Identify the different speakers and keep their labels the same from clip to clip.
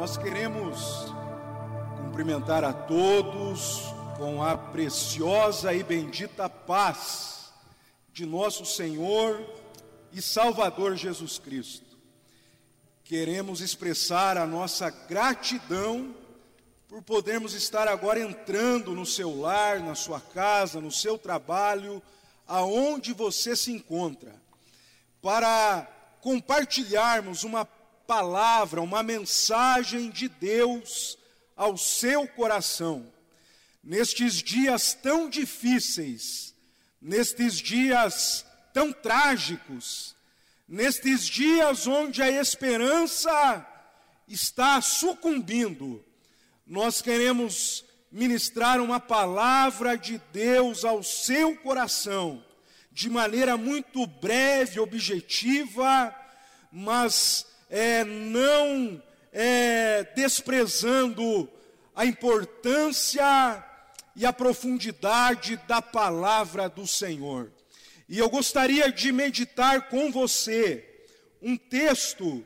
Speaker 1: Nós queremos cumprimentar a todos com a preciosa e bendita paz de nosso Senhor e Salvador Jesus Cristo. Queremos expressar a nossa gratidão por podermos estar agora entrando no seu lar, na sua casa, no seu trabalho, aonde você se encontra, para compartilharmos uma palavra, uma mensagem de Deus ao seu coração. Nestes dias tão difíceis, nestes dias tão trágicos, nestes dias onde a esperança está sucumbindo, nós queremos ministrar uma palavra de Deus ao seu coração, de maneira muito breve, objetiva, mas é, não é, desprezando a importância e a profundidade da palavra do Senhor. E eu gostaria de meditar com você um texto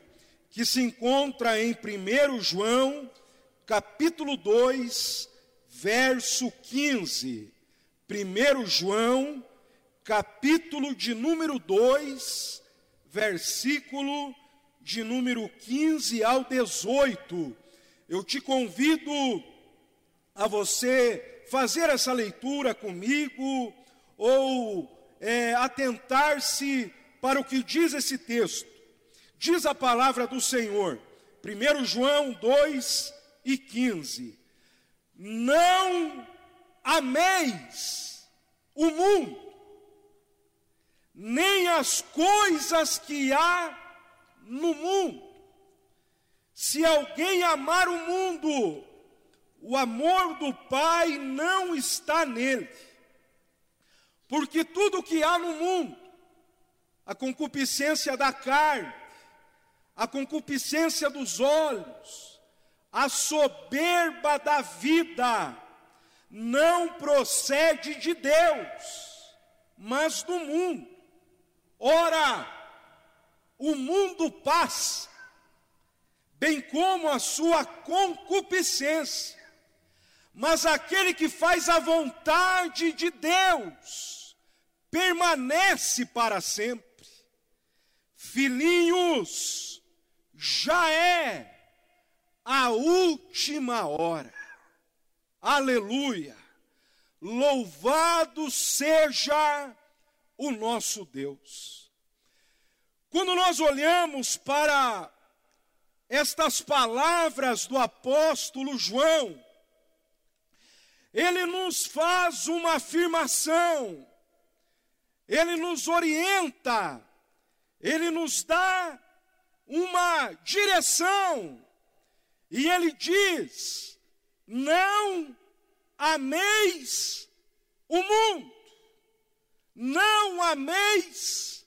Speaker 1: que se encontra em 1 João, capítulo 2, verso 15. 1 João, capítulo de número 2, versículo de número 15 ao 18. Eu te convido a você fazer essa leitura comigo ou é, atentar-se para o que diz esse texto. Diz a palavra do Senhor, 1 João 2 e 15: Não ameis o mundo, nem as coisas que há no mundo. Se alguém amar o mundo, o amor do Pai não está nele. Porque tudo que há no mundo, a concupiscência da carne, a concupiscência dos olhos, a soberba da vida, não procede de Deus, mas do mundo. Ora, o mundo passa, bem como a sua concupiscência, mas aquele que faz a vontade de Deus permanece para sempre. Filhinhos, já é a última hora. Aleluia! Louvado seja o nosso Deus. Quando nós olhamos para estas palavras do apóstolo João, ele nos faz uma afirmação, ele nos orienta, ele nos dá uma direção, e ele diz: não ameis o mundo, não ameis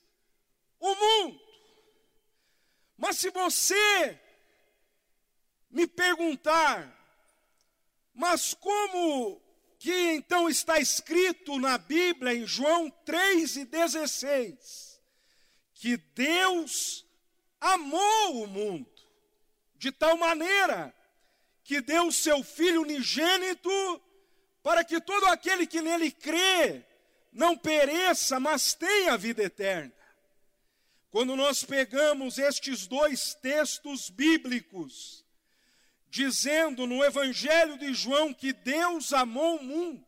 Speaker 1: o mundo. Mas se você me perguntar, mas como que então está escrito na Bíblia, em João 3,16, que Deus amou o mundo, de tal maneira que deu o seu Filho unigênito, para que todo aquele que nele crê não pereça, mas tenha vida eterna. Quando nós pegamos estes dois textos bíblicos, dizendo no Evangelho de João que Deus amou o mundo,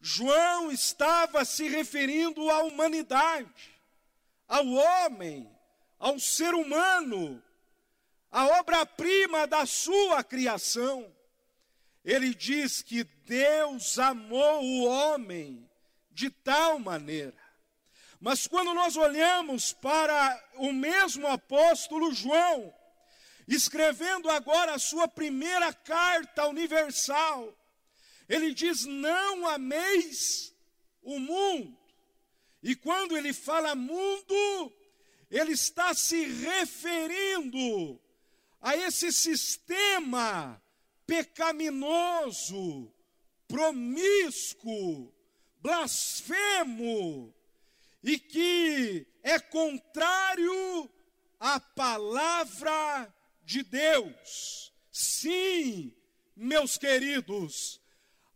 Speaker 1: João estava se referindo à humanidade, ao homem, ao ser humano, a obra-prima da sua criação. Ele diz que Deus amou o homem de tal maneira mas quando nós olhamos para o mesmo apóstolo João, escrevendo agora a sua primeira carta universal, ele diz: Não ameis o mundo. E quando ele fala mundo, ele está se referindo a esse sistema pecaminoso, promíscuo, blasfemo, e que é contrário à palavra de Deus. Sim, meus queridos,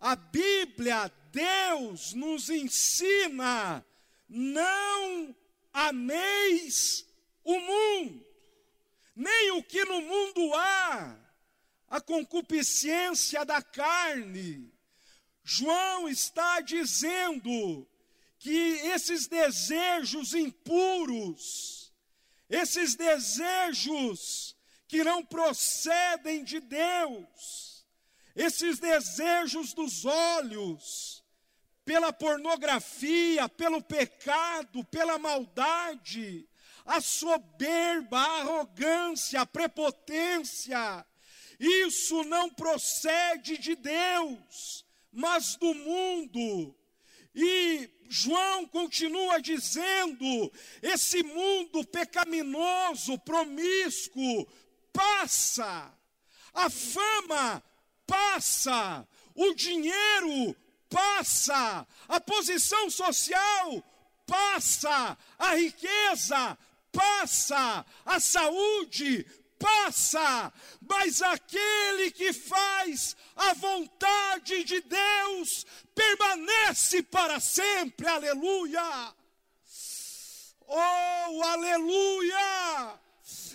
Speaker 1: a Bíblia, Deus nos ensina: não ameis o mundo, nem o que no mundo há, a concupiscência da carne. João está dizendo que esses desejos impuros, esses desejos que não procedem de Deus, esses desejos dos olhos, pela pornografia, pelo pecado, pela maldade, a soberba, a arrogância, a prepotência, isso não procede de Deus, mas do mundo. E João continua dizendo: esse mundo pecaminoso, promíscuo, passa, a fama passa, o dinheiro passa, a posição social passa, a riqueza passa, a saúde passa, mas aquele que faz a vontade de Deus permanece para sempre, aleluia. Oh, aleluia!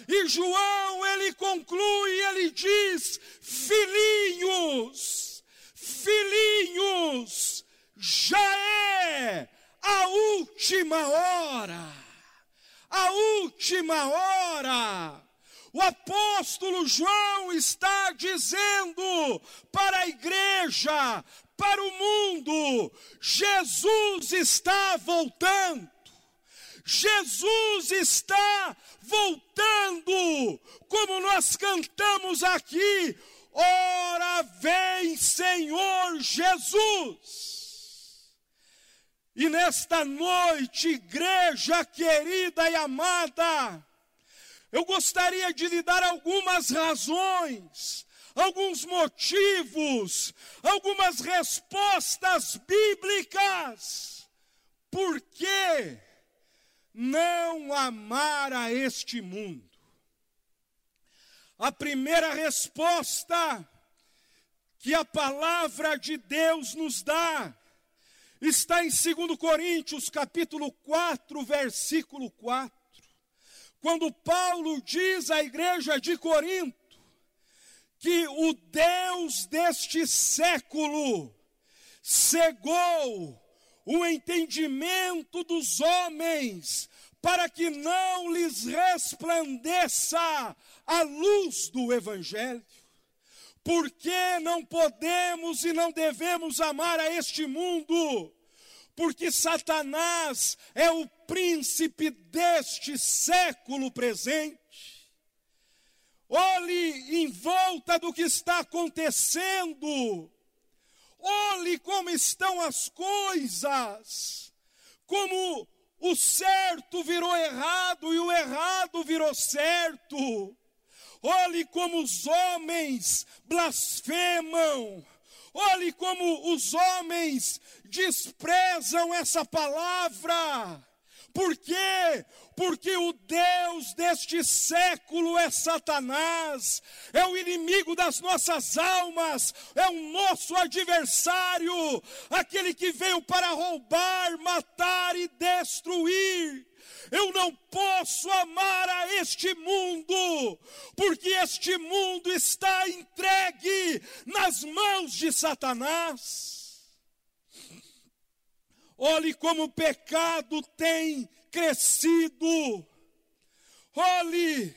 Speaker 1: E João, ele conclui, ele diz: filhinhos, filhinhos, já é a última hora, a última hora. O apóstolo João está dizendo para a igreja, para o mundo: Jesus está voltando. Jesus está voltando, como nós cantamos aqui, ora vem Senhor Jesus. E nesta noite, igreja querida e amada, eu gostaria de lhe dar algumas razões, alguns motivos, algumas respostas bíblicas. Por que não amar a este mundo? A primeira resposta que a palavra de Deus nos dá está em 2 Coríntios, capítulo 4, versículo 4. Quando Paulo diz à igreja de Corinto que o Deus deste século cegou o entendimento dos homens para que não lhes resplandeça a luz do Evangelho. Por que não podemos e não devemos amar a este mundo? Porque Satanás é o príncipe deste século presente. Olhe em volta do que está acontecendo. Olhe como estão as coisas. Como o certo virou errado e o errado virou certo Olhe como os homens blasfemam. Olhe como os homens desprezam essa palavra. Por quê? Porque o Deus deste século é Satanás, é o inimigo das nossas almas, é o nosso adversário, aquele que veio para roubar, matar e destruir. Eu não posso amar a este mundo, porque este mundo está entregue nas mãos de Satanás. Olhe como o pecado tem crescido. Olhe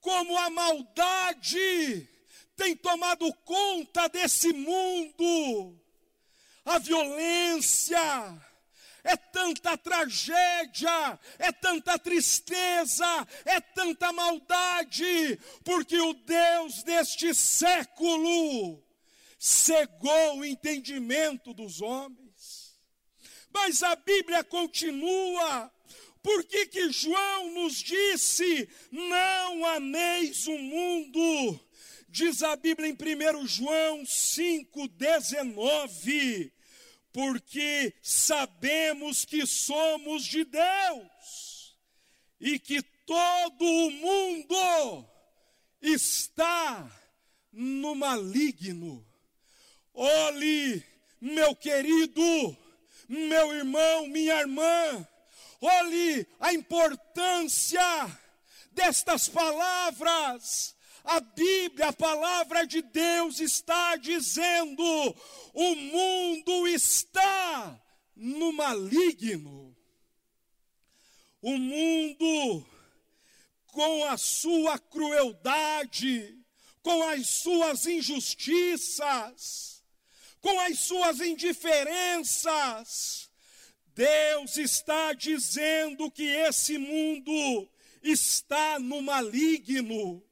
Speaker 1: como a maldade tem tomado conta desse mundo. A violência, é tanta tragédia, é tanta tristeza, é tanta maldade, porque o Deus deste século cegou o entendimento dos homens. Mas a Bíblia continua. Por que, que João nos disse: não ameis o mundo? Diz a Bíblia em 1 João 5,19 porque sabemos que somos de Deus e que todo o mundo está no maligno. Olhe, meu querido, meu irmão, minha irmã, olhe a importância destas palavras. A Bíblia, a palavra de Deus está dizendo: o mundo está no maligno. O mundo, com a sua crueldade, com as suas injustiças, com as suas indiferenças, Deus está dizendo que esse mundo está no maligno.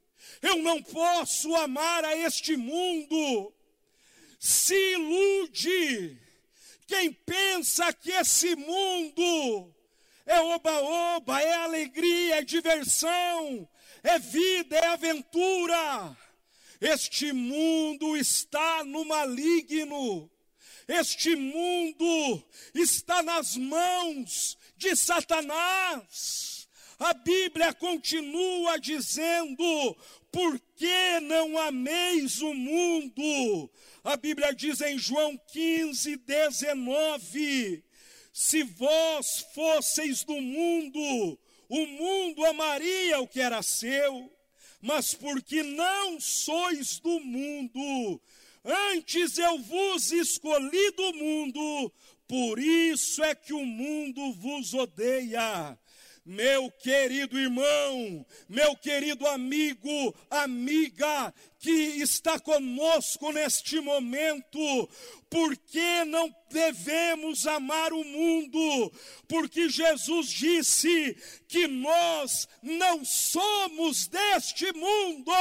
Speaker 1: Eu não posso amar a este mundo. Se ilude quem pensa que esse mundo é oba-oba, é alegria, é diversão, é vida, é aventura. Este mundo está no maligno. Este mundo está nas mãos de Satanás. A Bíblia continua dizendo: por que não ameis o mundo? A Bíblia diz em João 15, 19: Se vós fosseis do mundo, o mundo amaria o que era seu, mas porque não sois do mundo, antes eu vos escolhi do mundo, por isso é que o mundo vos odeia. Meu querido irmão, meu querido amigo, amiga que está conosco neste momento, porque não devemos amar o mundo? Porque Jesus disse que nós não somos deste mundo.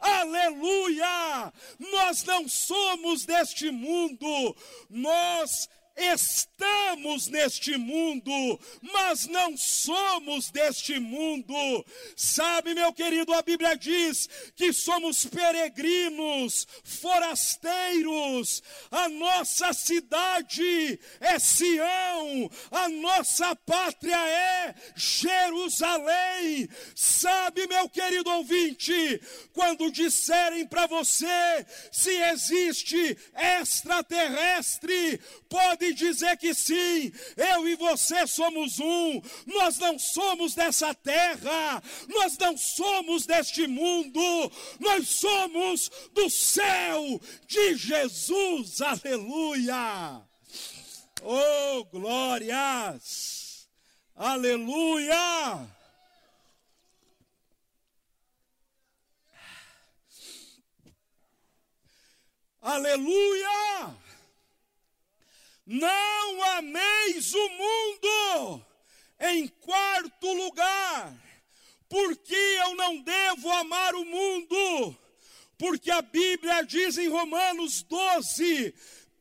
Speaker 1: Aleluia! Nós não somos deste mundo, nós Estamos neste mundo, mas não somos deste mundo. Sabe, meu querido, a Bíblia diz que somos peregrinos, forasteiros. A nossa cidade é Sião, a nossa pátria é Jerusalém. Sabe, meu querido ouvinte, quando disserem para você se existe extraterrestre, pode dizer que sim, eu e você somos um, nós não somos dessa terra, nós não somos deste mundo, nós somos do céu de Jesus, aleluia! Oh, glórias! Aleluia! Aleluia! Não ameis o mundo. Em quarto lugar, porque eu não devo amar o mundo? Porque a Bíblia diz em Romanos 12,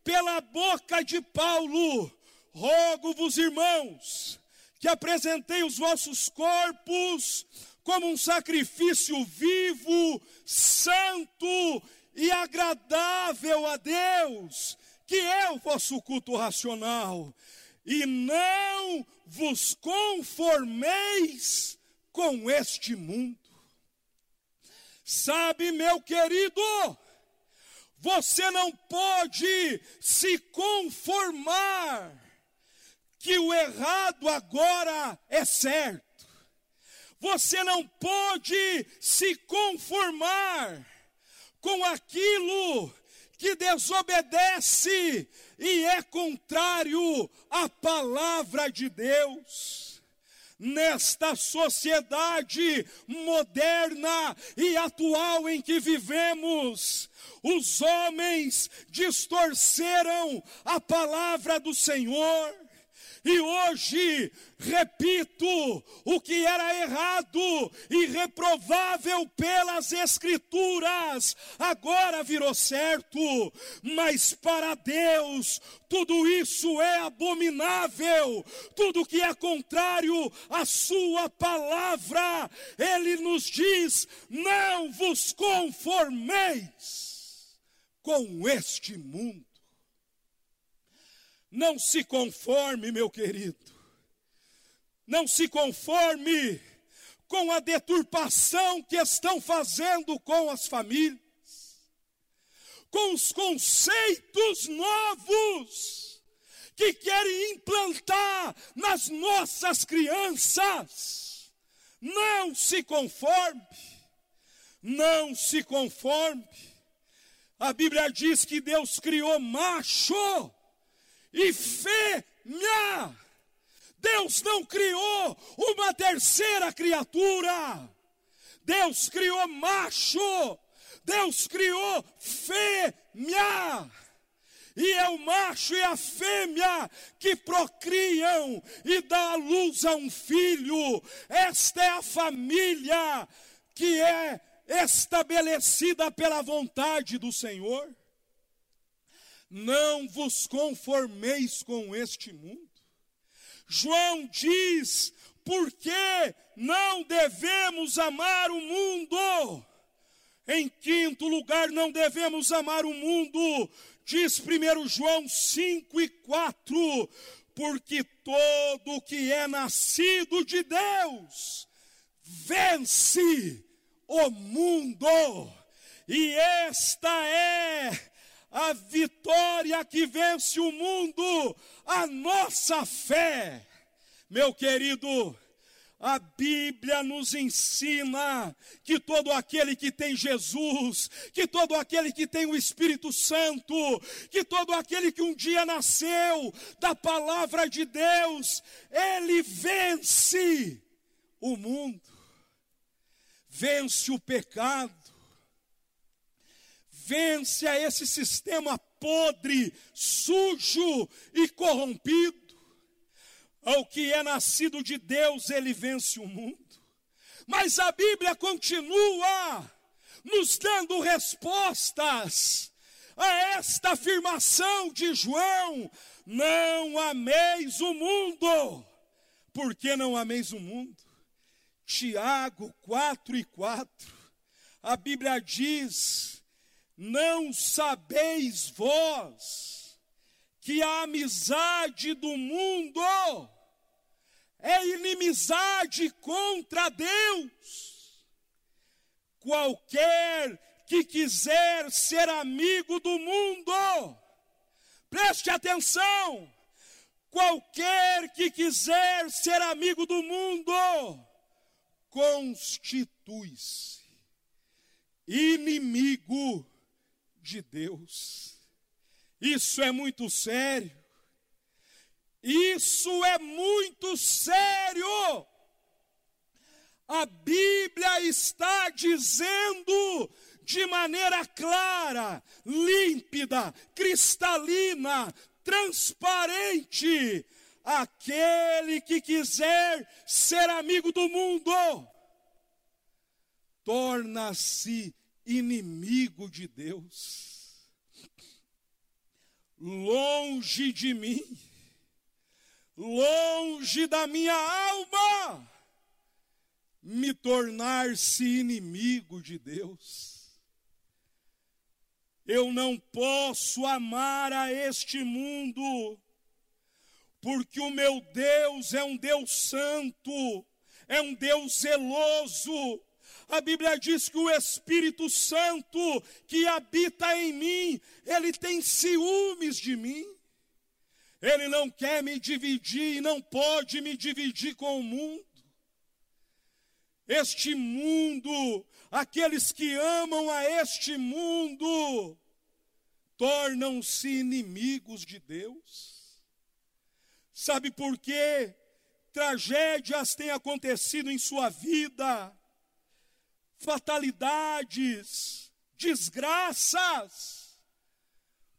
Speaker 1: pela boca de Paulo, rogo-vos, irmãos, que apresentei os vossos corpos como um sacrifício vivo, santo e agradável a Deus, que é o vosso culto racional, e não vos conformeis com este mundo. Sabe, meu querido, você não pode se conformar que o errado agora é certo. Você não pode se conformar com aquilo que desobedece e é contrário à palavra de Deus. Nesta sociedade moderna e atual em que vivemos, os homens distorceram a palavra do Senhor e hoje, repito, o que era errado e reprovável pelas Escrituras, agora virou certo, mas para Deus tudo isso é abominável, tudo que é contrário à Sua palavra, Ele nos diz: não vos conformeis com este mundo não se conforme, meu querido. Não se conforme com a deturpação que estão fazendo com as famílias, com os conceitos novos que querem implantar nas nossas crianças. Não se conforme, não se conforme. A Bíblia diz que Deus criou macho e fêmea. Deus não criou uma terceira criatura. Deus criou macho. Deus criou fêmea. E é o macho e a fêmea que procriam e dá à luz a um filho. Esta é a família que é estabelecida pela vontade do Senhor. Não vos conformeis com este mundo. João diz: porque não devemos amar o mundo. Em quinto lugar, não devemos amar o mundo, diz 1 João 5 e 4, porque todo que é nascido de Deus vence o mundo, e esta é a vitória que vence o mundo, a nossa fé. Meu querido, a Bíblia nos ensina que todo aquele que tem Jesus, que todo aquele que tem o Espírito Santo, que todo aquele que um dia nasceu da palavra de Deus, ele vence o mundo, vence o pecado, vence a esse sistema podre, sujo e corrompido. Ao que é nascido de Deus, ele vence o mundo. Mas a Bíblia continua nos dando respostas a esta afirmação de João: não ameis o mundo. Por que não ameis o mundo? Tiago 4 e 4, a Bíblia diz: não sabeis vós que a amizade do mundo é inimizade contra Deus? Qualquer que quiser ser amigo do mundo, preste atenção, qualquer que quiser ser amigo do mundo, constitui-se inimigo de Deus. Isso é muito sério. Isso é muito sério. A Bíblia está dizendo de maneira clara, límpida, cristalina, transparente: aquele que quiser ser amigo do mundo, torna-se inimigo de Deus, longe de mim, longe da minha alma, me tornar-se inimigo de Deus. Eu não posso amar a este mundo, porque o meu Deus é um Deus santo, é um Deus zeloso, a Bíblia diz que o Espírito Santo que habita em mim, ele tem ciúmes de mim. Ele não quer me dividir e não pode me dividir com o mundo. Este mundo, aqueles que amam a este mundo, tornam-se inimigos de Deus. Sabe por quê? Tragédias têm acontecido em sua vida fatalidades, desgraças,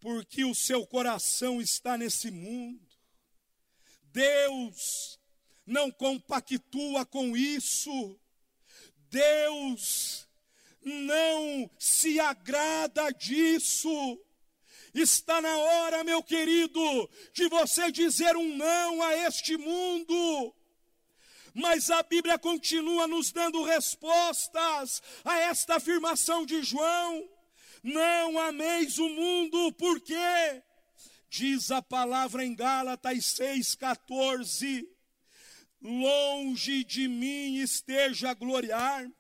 Speaker 1: porque o seu coração está nesse mundo. Deus não compactua com isso. Deus não se agrada disso. Está na hora, meu querido, de você dizer um não a este mundo mas a Bíblia continua nos dando respostas a esta afirmação de João. Não ameis o mundo, por quê? Diz a palavra em Gálatas 6,14: longe de mim esteja a gloriar-me,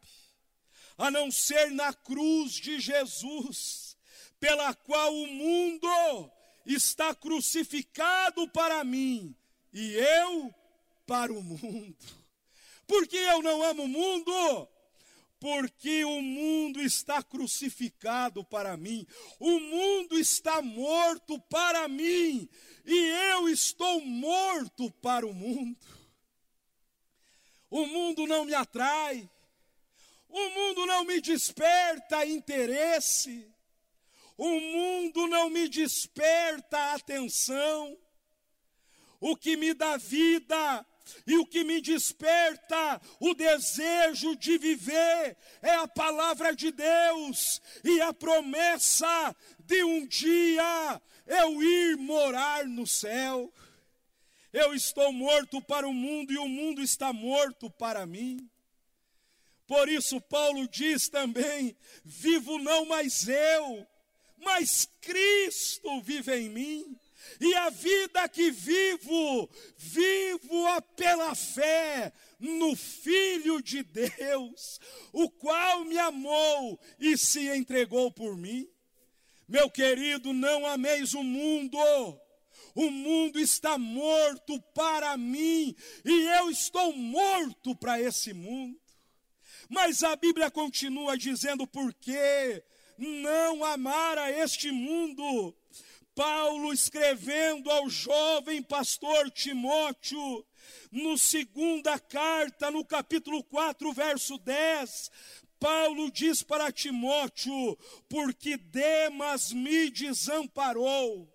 Speaker 1: a não ser na cruz de Jesus, pela qual o mundo está crucificado para mim e eu para o mundo. Por que eu não amo o mundo? Porque o mundo está crucificado para mim, o mundo está morto para mim, e eu estou morto para o mundo. O mundo não me atrai, o mundo não me desperta interesse, o mundo não me desperta atenção. O que me dá vida e o que me desperta o desejo de viver é a palavra de Deus e a promessa de um dia eu ir morar no céu. Eu estou morto para o mundo e o mundo está morto para mim. Por isso, Paulo diz também: vivo não mais eu, mas Cristo vive em mim. E a vida que vivo, vivo-a pela fé no Filho de Deus, o qual me amou e se entregou por mim. Meu querido, não ameis o mundo, o mundo está morto para mim e eu estou morto para esse mundo. Mas a Bíblia continua dizendo por que não amar a este mundo. Paulo escrevendo ao jovem pastor Timóteo, no segunda carta, no capítulo 4, verso 10, Paulo diz para Timóteo: Porque Demas me desamparou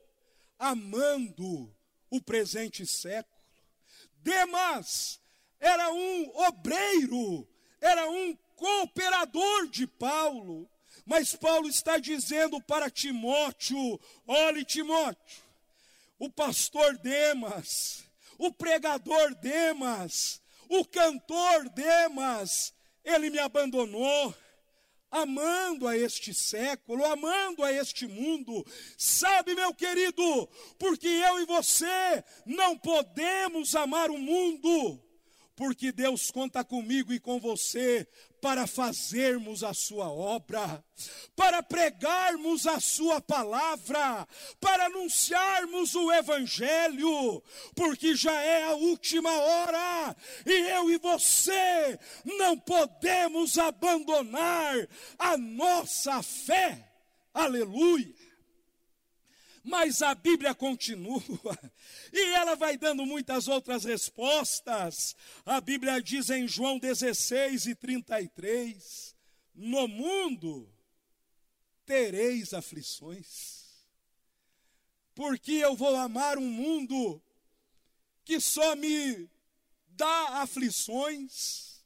Speaker 1: amando o presente século. Demas era um obreiro, era um cooperador de Paulo. Mas Paulo está dizendo para Timóteo: olhe, Timóteo, o pastor Demas, o pregador Demas, o cantor Demas, ele me abandonou, amando a este século, amando a este mundo. Sabe, meu querido, porque eu e você não podemos amar o mundo, porque Deus conta comigo e com você para fazermos a sua obra, para pregarmos a sua palavra, para anunciarmos o evangelho, porque já é a última hora e eu e você não podemos abandonar a nossa fé. Aleluia. Mas a Bíblia continua e ela vai dando muitas outras respostas. A Bíblia diz em João 16 e 33: No mundo tereis aflições, porque eu vou amar um mundo que só me dá aflições.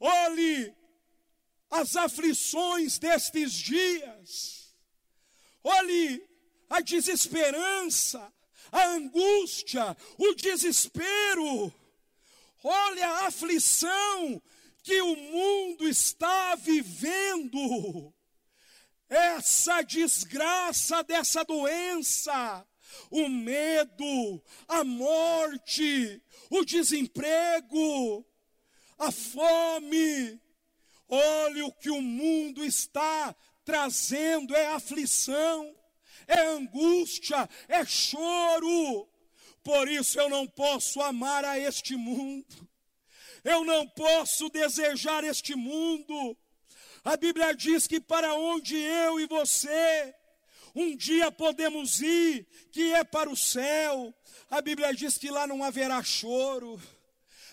Speaker 1: Olhe as aflições destes dias. Olhe a desesperança, a angústia, o desespero. Olha a aflição que o mundo está vivendo. Essa desgraça dessa doença, o medo, a morte, o desemprego, a fome. Olha o que o mundo está trazendo é aflição é angústia, é choro. Por isso eu não posso amar a este mundo, eu não posso desejar este mundo. A Bíblia diz que para onde eu e você um dia podemos ir, que é para o céu, a Bíblia diz que lá não haverá choro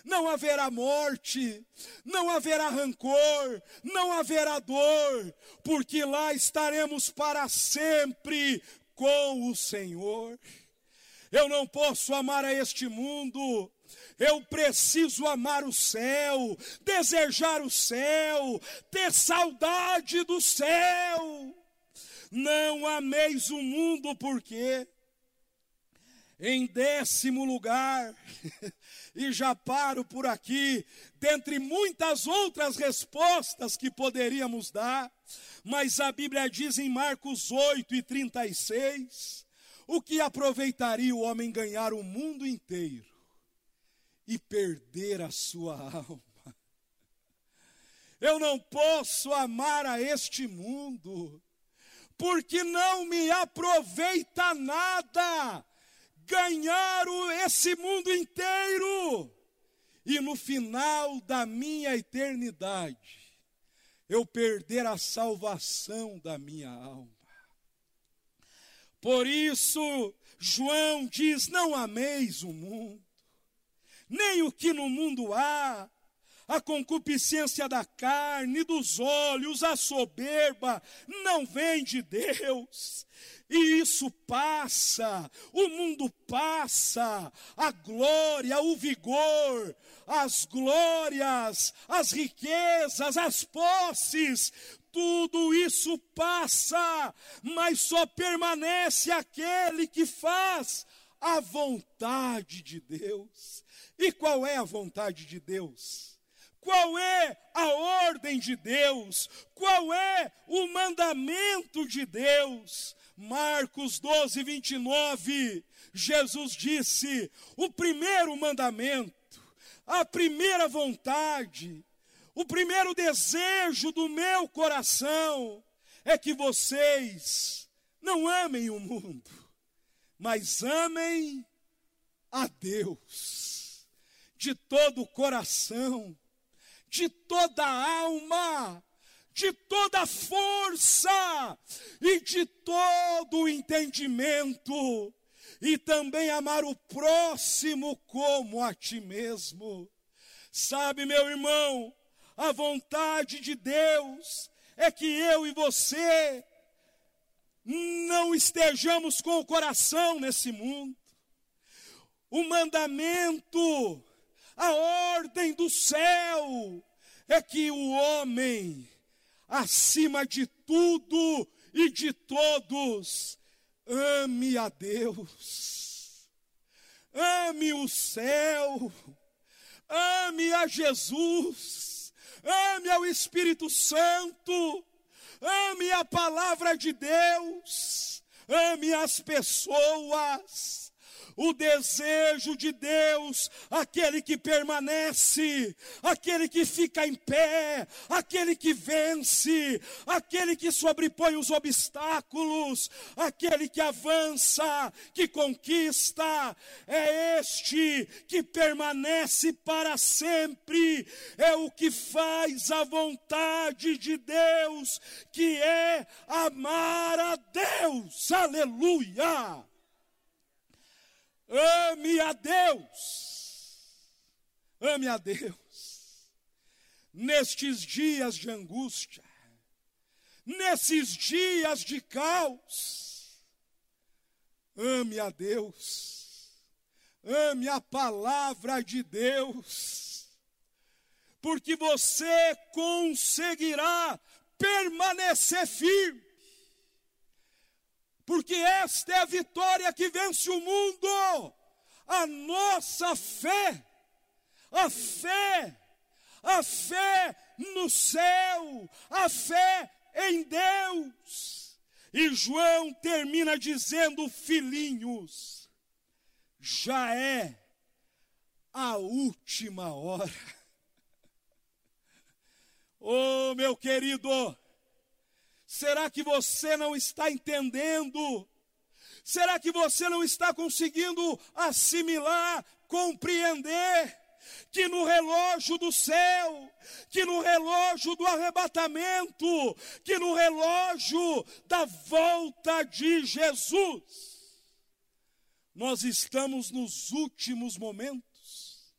Speaker 1: não haverá morte, não haverá rancor, não haverá dor, porque lá estaremos para sempre com o Senhor. Eu não posso amar a este mundo, eu preciso amar o céu, desejar o céu, ter saudade do céu. Não ameis o mundo, porque em décimo lugar, e já paro por aqui, dentre muitas outras respostas que poderíamos dar, mas a Bíblia diz em Marcos 8 e 36: o que aproveitaria o homem ganhar o mundo inteiro e perder a sua alma. Eu não posso amar a este mundo, porque não me aproveita nada ganhar esse mundo inteiro e no final da minha eternidade eu perder a salvação da minha alma. Por isso, João diz: Não ameis o mundo, nem o que no mundo há, a concupiscência da carne, dos olhos, a soberba, não vem de Deus. E isso passa, o mundo passa, a glória, o vigor, as glórias, as riquezas, as posses, tudo isso passa, mas só permanece aquele que faz a vontade de Deus. E qual é a vontade de Deus? Qual é a ordem de Deus? Qual é o mandamento de Deus? Marcos 12, 29, Jesus disse: o primeiro mandamento, a primeira vontade, o primeiro desejo do meu coração é que vocês não amem o mundo, mas amem a Deus de todo o coração de toda a alma, de toda a força e de todo o entendimento, e também amar o próximo como a ti mesmo. Sabe, meu irmão, a vontade de Deus é que eu e você não estejamos com o coração nesse mundo. O mandamento a ordem do céu é que o homem, acima de tudo e de todos, ame a Deus, ame o céu, ame a Jesus, ame ao Espírito Santo, ame a palavra de Deus, ame as pessoas o desejo de Deus, aquele que permanece, aquele que fica em pé, aquele que vence, aquele que sobrepõe os obstáculos, aquele que avança, que conquista, é este que permanece para sempre, é o que faz a vontade de Deus, que é amar a Deus, aleluia. Ame a Deus. Ame a Deus. Nestes dias de angústia, nesses dias de caos, ame a Deus. Ame a palavra de Deus. Porque você conseguirá permanecer firme porque esta é a vitória que vence o mundo. A nossa fé, a fé, a fé no céu, a fé em Deus. E João termina dizendo: filhinhos, já é a última hora. Oh, meu querido, Será que você não está entendendo? Será que você não está conseguindo assimilar, compreender? Que no relógio do céu, que no relógio do arrebatamento, que no relógio da volta de Jesus, nós estamos nos últimos momentos.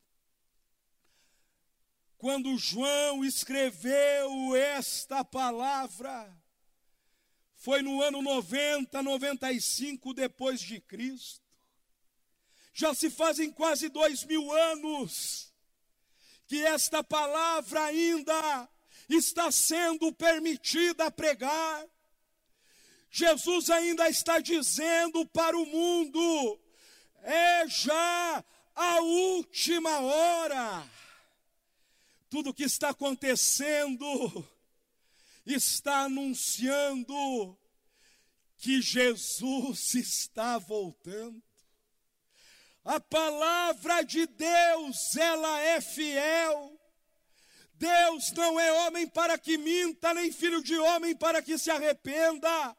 Speaker 1: Quando João escreveu esta palavra, foi no ano 90, 95 depois de Cristo. Já se fazem quase dois mil anos que esta palavra ainda está sendo permitida a pregar. Jesus ainda está dizendo para o mundo: é já a última hora. Tudo que está acontecendo está anunciando que Jesus está voltando. A palavra de Deus, ela é fiel. Deus não é homem para que minta, nem filho de homem para que se arrependa.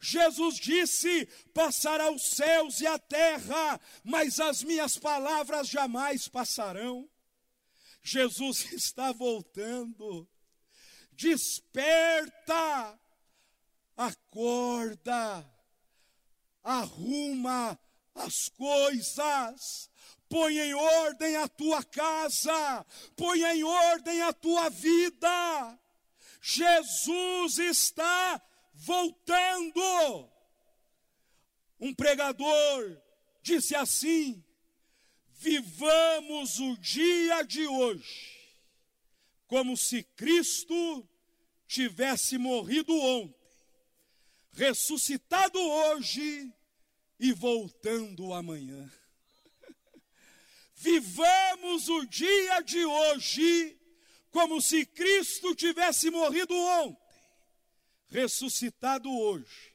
Speaker 1: Jesus disse: Passará os céus e a terra, mas as minhas palavras jamais passarão. Jesus está voltando. Desperta, acorda, arruma as coisas, põe em ordem a tua casa, põe em ordem a tua vida. Jesus está voltando. Um pregador disse assim: vivamos o dia de hoje como se Cristo tivesse morrido ontem, ressuscitado hoje e voltando amanhã. Vivamos o dia de hoje como se Cristo tivesse morrido ontem, ressuscitado hoje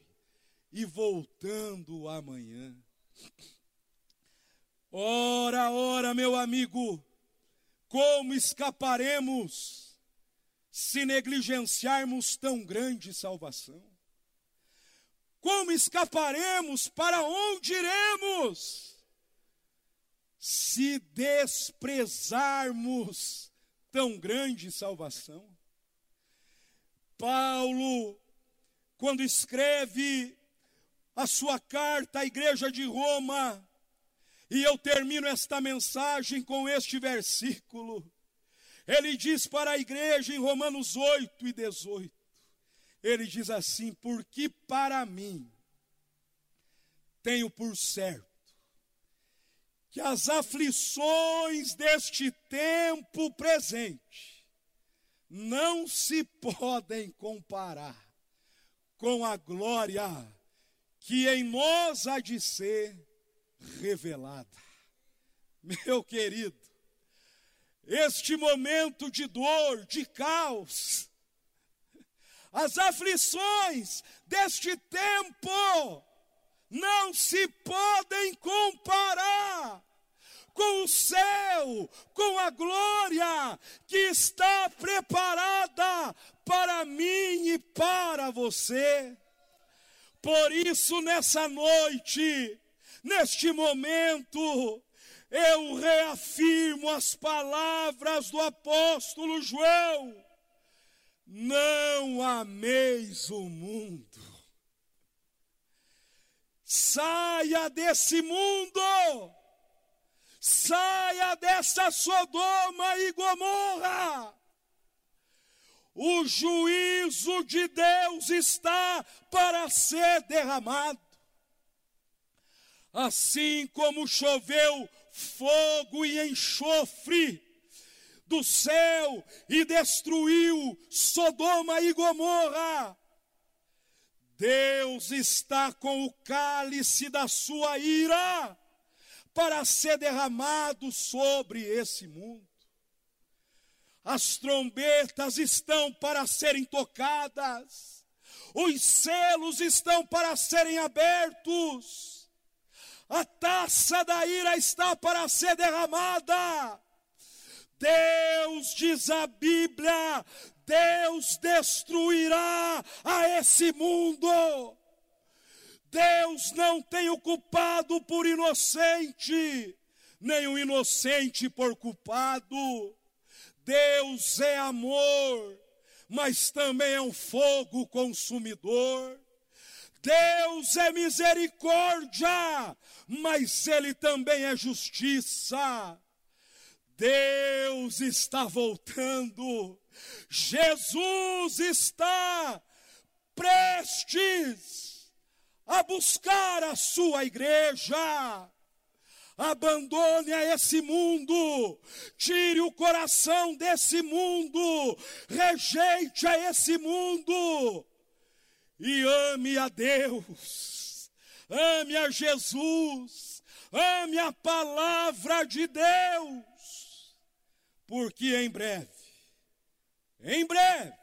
Speaker 1: e voltando amanhã. Ora, ora, meu amigo, como escaparemos se negligenciarmos tão grande salvação? Como escaparemos? Para onde iremos? Se desprezarmos tão grande salvação. Paulo, quando escreve a sua carta à igreja de Roma, e eu termino esta mensagem com este versículo. Ele diz para a igreja em Romanos 8 e 18: ele diz assim: Porque para mim tenho por certo que as aflições deste tempo presente não se podem comparar com a glória que em nós há de ser revelada. Meu querido, este momento de dor, de caos, as aflições deste tempo não se podem comparar com o céu, com a glória que está preparada para mim e para você. Por isso, nessa noite, Neste momento, eu reafirmo as palavras do apóstolo João: não ameis o mundo, saia desse mundo, saia dessa Sodoma e Gomorra. O juízo de Deus está para ser derramado. Assim como choveu fogo e enxofre do céu e destruiu Sodoma e Gomorra. Deus está com o cálice da sua ira para ser derramado sobre esse mundo. As trombetas estão para serem tocadas, os selos estão para serem abertos a taça da ira está para ser derramada. Deus, diz a Bíblia, Deus destruirá a esse mundo. Deus não tem o culpado por inocente, nem o inocente por culpado. Deus é amor, mas também é um fogo consumidor. Deus é misericórdia, mas Ele também é justiça. Deus está voltando, Jesus está prestes a buscar a sua igreja. Abandone a esse mundo, tire o coração desse mundo, rejeite a esse mundo. E ame a Deus, ame a Jesus, ame a palavra de Deus, porque em breve, em breve,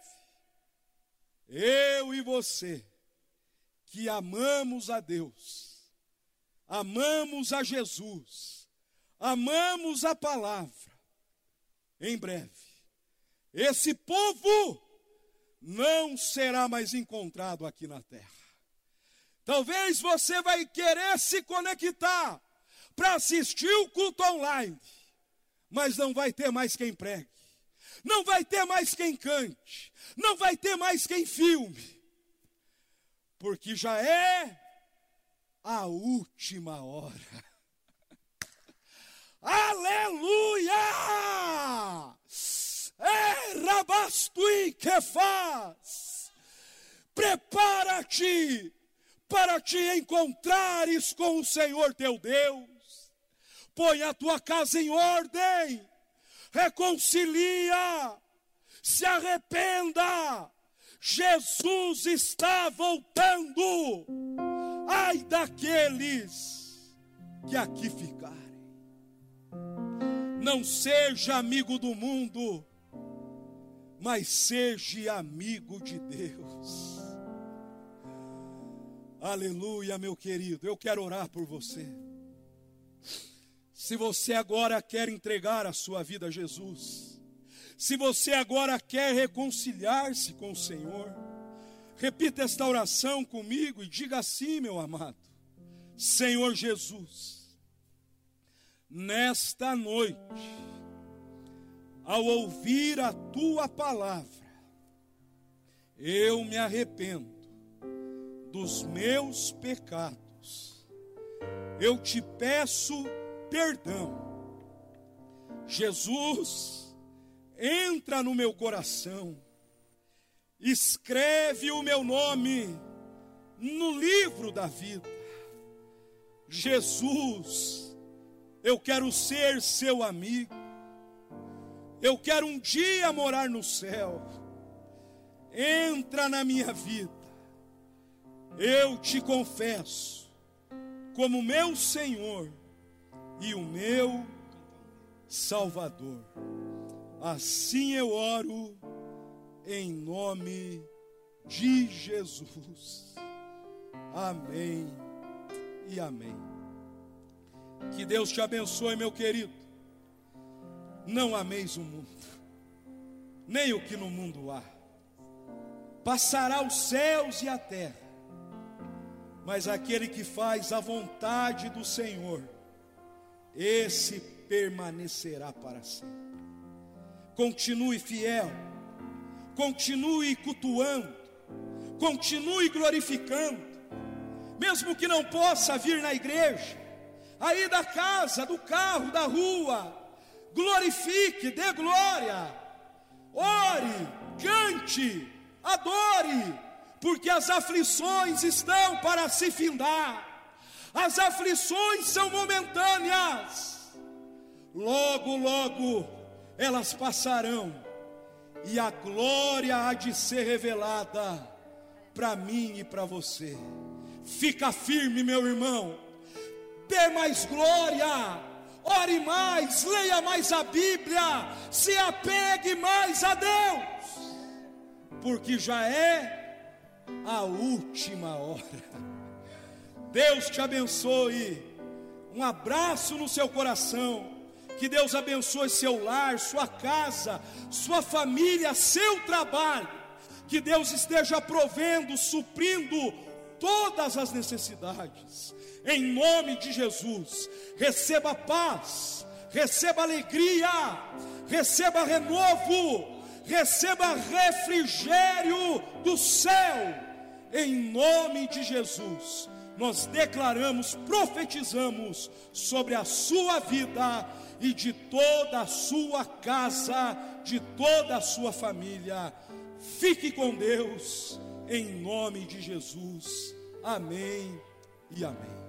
Speaker 1: eu e você, que amamos a Deus, amamos a Jesus, amamos a palavra, em breve, esse povo não será mais encontrado aqui na terra. Talvez você vai querer se conectar para assistir o culto online, mas não vai ter mais quem pregue, não vai ter mais quem cante, não vai ter mais quem filme, porque já é a última hora. Aleluia! É rabastui que faz. Prepara-te para te encontrares com o Senhor teu Deus. Põe a tua casa em ordem. Reconcilia. Se arrependa. Jesus está voltando. Ai daqueles que aqui ficarem. Não seja amigo do mundo, mas seja amigo de Deus. Aleluia, meu querido. Eu quero orar por você. Se você agora quer entregar a sua vida a Jesus, se você agora quer reconciliar-se com o Senhor, repita esta oração comigo e diga assim, meu amado: Senhor Jesus, nesta noite, ao ouvir a tua palavra, eu me arrependo dos meus pecados, eu te peço perdão. Jesus, entra no meu coração, escreve o meu nome no livro da vida. Jesus, eu quero ser seu amigo. Eu quero um dia morar no céu. Entra na minha vida. Eu te confesso como meu Senhor e o meu Salvador. Assim eu oro em nome de Jesus. Amém e amém. Que Deus te abençoe, meu querido. Não ameis o mundo, nem o que no mundo há. Passará os céus e a terra, mas aquele que faz a vontade do Senhor, esse permanecerá para sempre. Continue fiel, continue cultuando, continue glorificando, mesmo que não possa vir na igreja, aí da casa, do carro, da rua, glorifique, dê glória, ore, cante, adore, porque as aflições estão para se findar, as aflições são momentâneas, logo, logo elas passarão, e a glória há de ser revelada para mim e para você. Fica firme, meu irmão. Dê mais glória, ore mais, leia mais a Bíblia, se apegue mais a Deus, porque já é a última hora. Deus te abençoe, um abraço no seu coração. Que Deus abençoe seu lar, sua casa, sua família, seu trabalho. Que Deus esteja provendo, suprindo todas as necessidades em nome de Jesus. Receba paz, receba alegria, receba renovo, receba refrigério do céu, em nome de Jesus. Nós declaramos, profetizamos sobre a sua vida e de toda a sua casa, de toda a sua família. Fique com Deus, em nome de Jesus. Amém e amém.